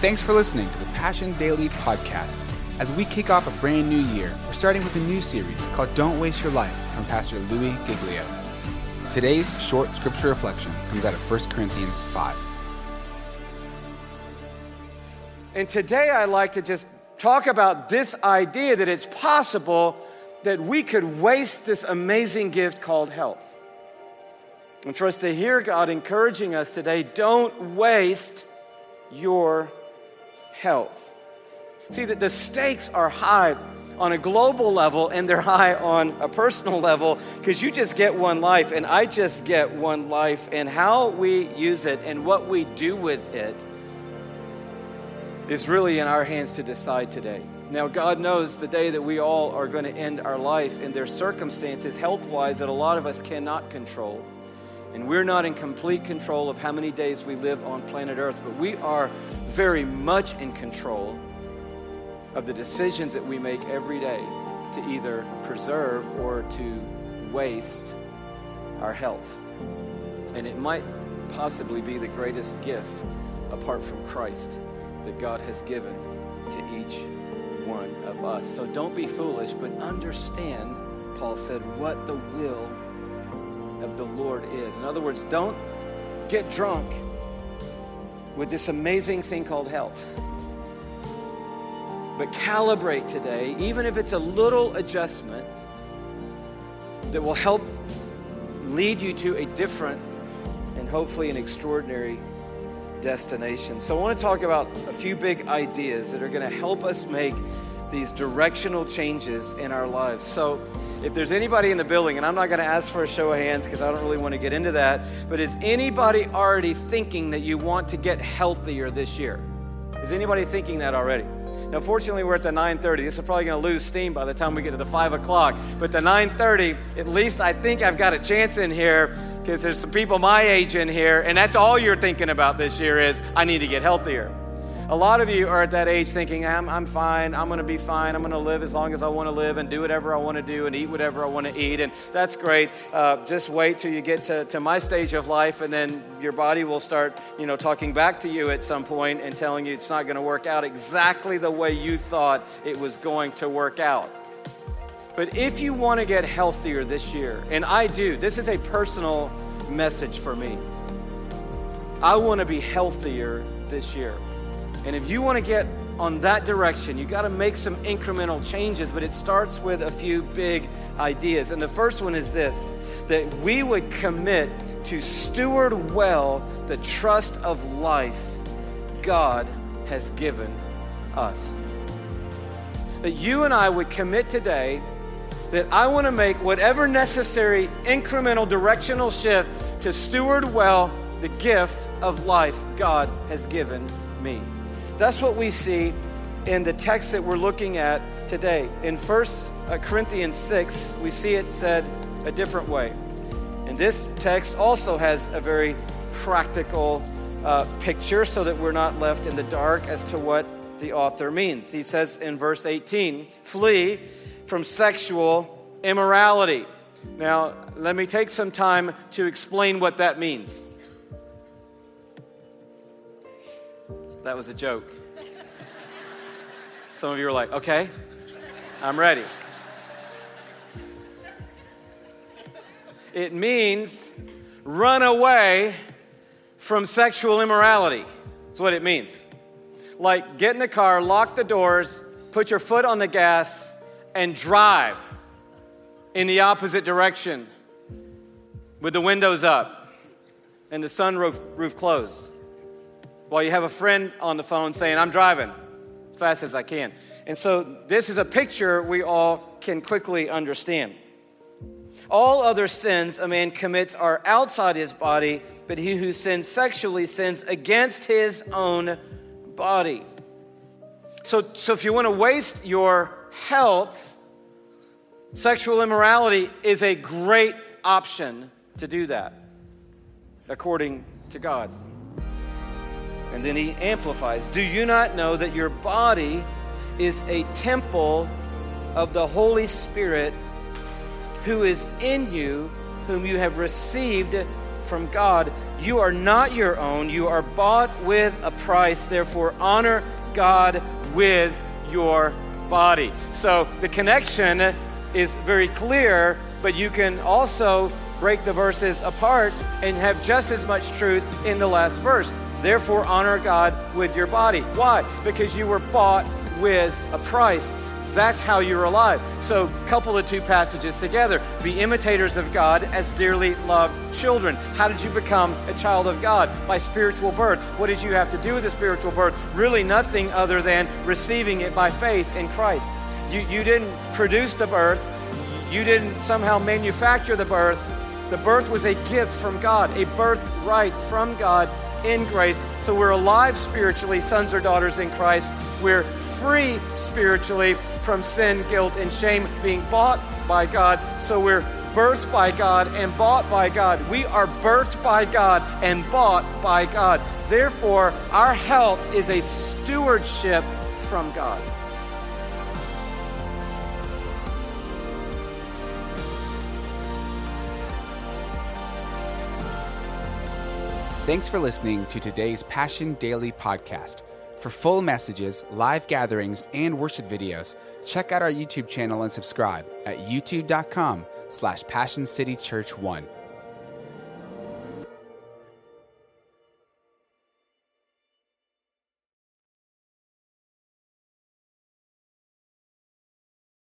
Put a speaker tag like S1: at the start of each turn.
S1: Thanks for listening to the Passion Daily podcast. As we kick off a brand new year, we're starting with a new series called Don't Waste Your Life from Pastor Louis Giglio. Today's short scripture reflection comes out of 1 Corinthians 5.
S2: And today I'd like to just talk about this idea that it's possible that we could waste this amazing gift called health. And for us to hear God encouraging us today, don't waste your health. See, that the stakes are high on a global level and they're high on a personal level because you just get one life and I just get one life. And how we use it and what we do with it is really in our hands to decide today. Now, God knows the day that we all are going to end our life, and there's circumstances health wise that a lot of us cannot control. And we're not in complete control of how many days we live on planet Earth, but we are very much in control of the decisions that we make every day to either preserve or to waste our health. And it might possibly be the greatest gift apart from Christ that God has given to each one of us. So don't be foolish, but understand, Paul said, what the will of the Lord is. In other words, don't get drunk with this amazing thing called health. But calibrate today, even if it's a little adjustment that will help lead you to a different and hopefully an extraordinary destination. So, I want to talk about a few big ideas that are going to help us make these directional changes in our lives. So, if there's anybody in the building, and I'm not going to ask for a show of hands because I don't really want to get into that, but is anybody already thinking that you want to get healthier this year? Is anybody thinking that already? Now, fortunately, we're at the 9:30. This is probably going to lose steam by the time we get to the 5 o'clock. But the 9:30, at least I think I've got a chance in here because there's some people my age in here, and that's all you're thinking about this year is I need to get healthier. A lot of you are at that age thinking, I'm, I'm fine, I'm gonna be fine, I'm gonna live as long as I wanna live and do whatever I wanna do and eat whatever I wanna eat, and that's great. Uh, just wait till you get to, to my stage of life, and then your body will start, you know, talking back to you at some point and telling you it's not gonna work out exactly the way you thought it was going to work out. But if you wanna get healthier this year, and I do, this is a personal message for me. I wanna be healthier this year. And if you want to get on that direction, you got to make some incremental changes, but it starts with a few big ideas. And the first one is this that we would commit to steward well the trust of life God has given us. That you and I would commit today that I want to make whatever necessary incremental directional shift to steward well the gift of life God has given me. That's what we see in the text that we're looking at today. In 1 uh, Corinthians 6, we see it said a different way. And this text also has a very practical uh, picture so that we're not left in the dark as to what the author means. He says in verse 18, flee from sexual immorality. Now, let me take some time to explain what that means. That was a joke. Some of you are like, okay, I'm ready. It means run away from sexual immorality. That's what it means. Like get in the car, lock the doors, put your foot on the gas, and drive in the opposite direction with the windows up and the sunroof roof closed while you have a friend on the phone saying, I'm driving as fast as I can. And so this is a picture we all can quickly understand. All other sins a man commits are outside his body, but he who sins sexually sins against his own body. So, so if you want to waste your health, sexual immorality is a great option to do that, according to God. And then he amplifies Do you not know that your body is a temple of the Holy Spirit who is in you, whom you have received from God. You are not your own. You are bought with a price. Therefore, honor God with your body. So the connection is very clear, but you can also break the verses apart and have just as much truth in the last verse. Therefore, honor God with your body. Why? Because you were bought with a price. That's how you're alive. So, couple the two passages together. Be imitators of God as dearly loved children. How did you become a child of God? By spiritual birth. What did you have to do with the spiritual birth? Really, nothing other than receiving it by faith in Christ. You, you didn't produce the birth, you didn't somehow manufacture the birth. The birth was a gift from God, a birthright from God in grace. So we're alive spiritually, sons or daughters in Christ. We're free spiritually from sin, guilt, and shame, being bought by God. So we're birthed by God and bought by God. We are birthed by God and bought by God. Therefore, our health is a stewardship from God.
S1: Thanks for listening to today's Passion Daily podcast. For full messages, live gatherings, and worship videos, check out our YouTube channel and subscribe at youtube.com slash passioncitychurch1.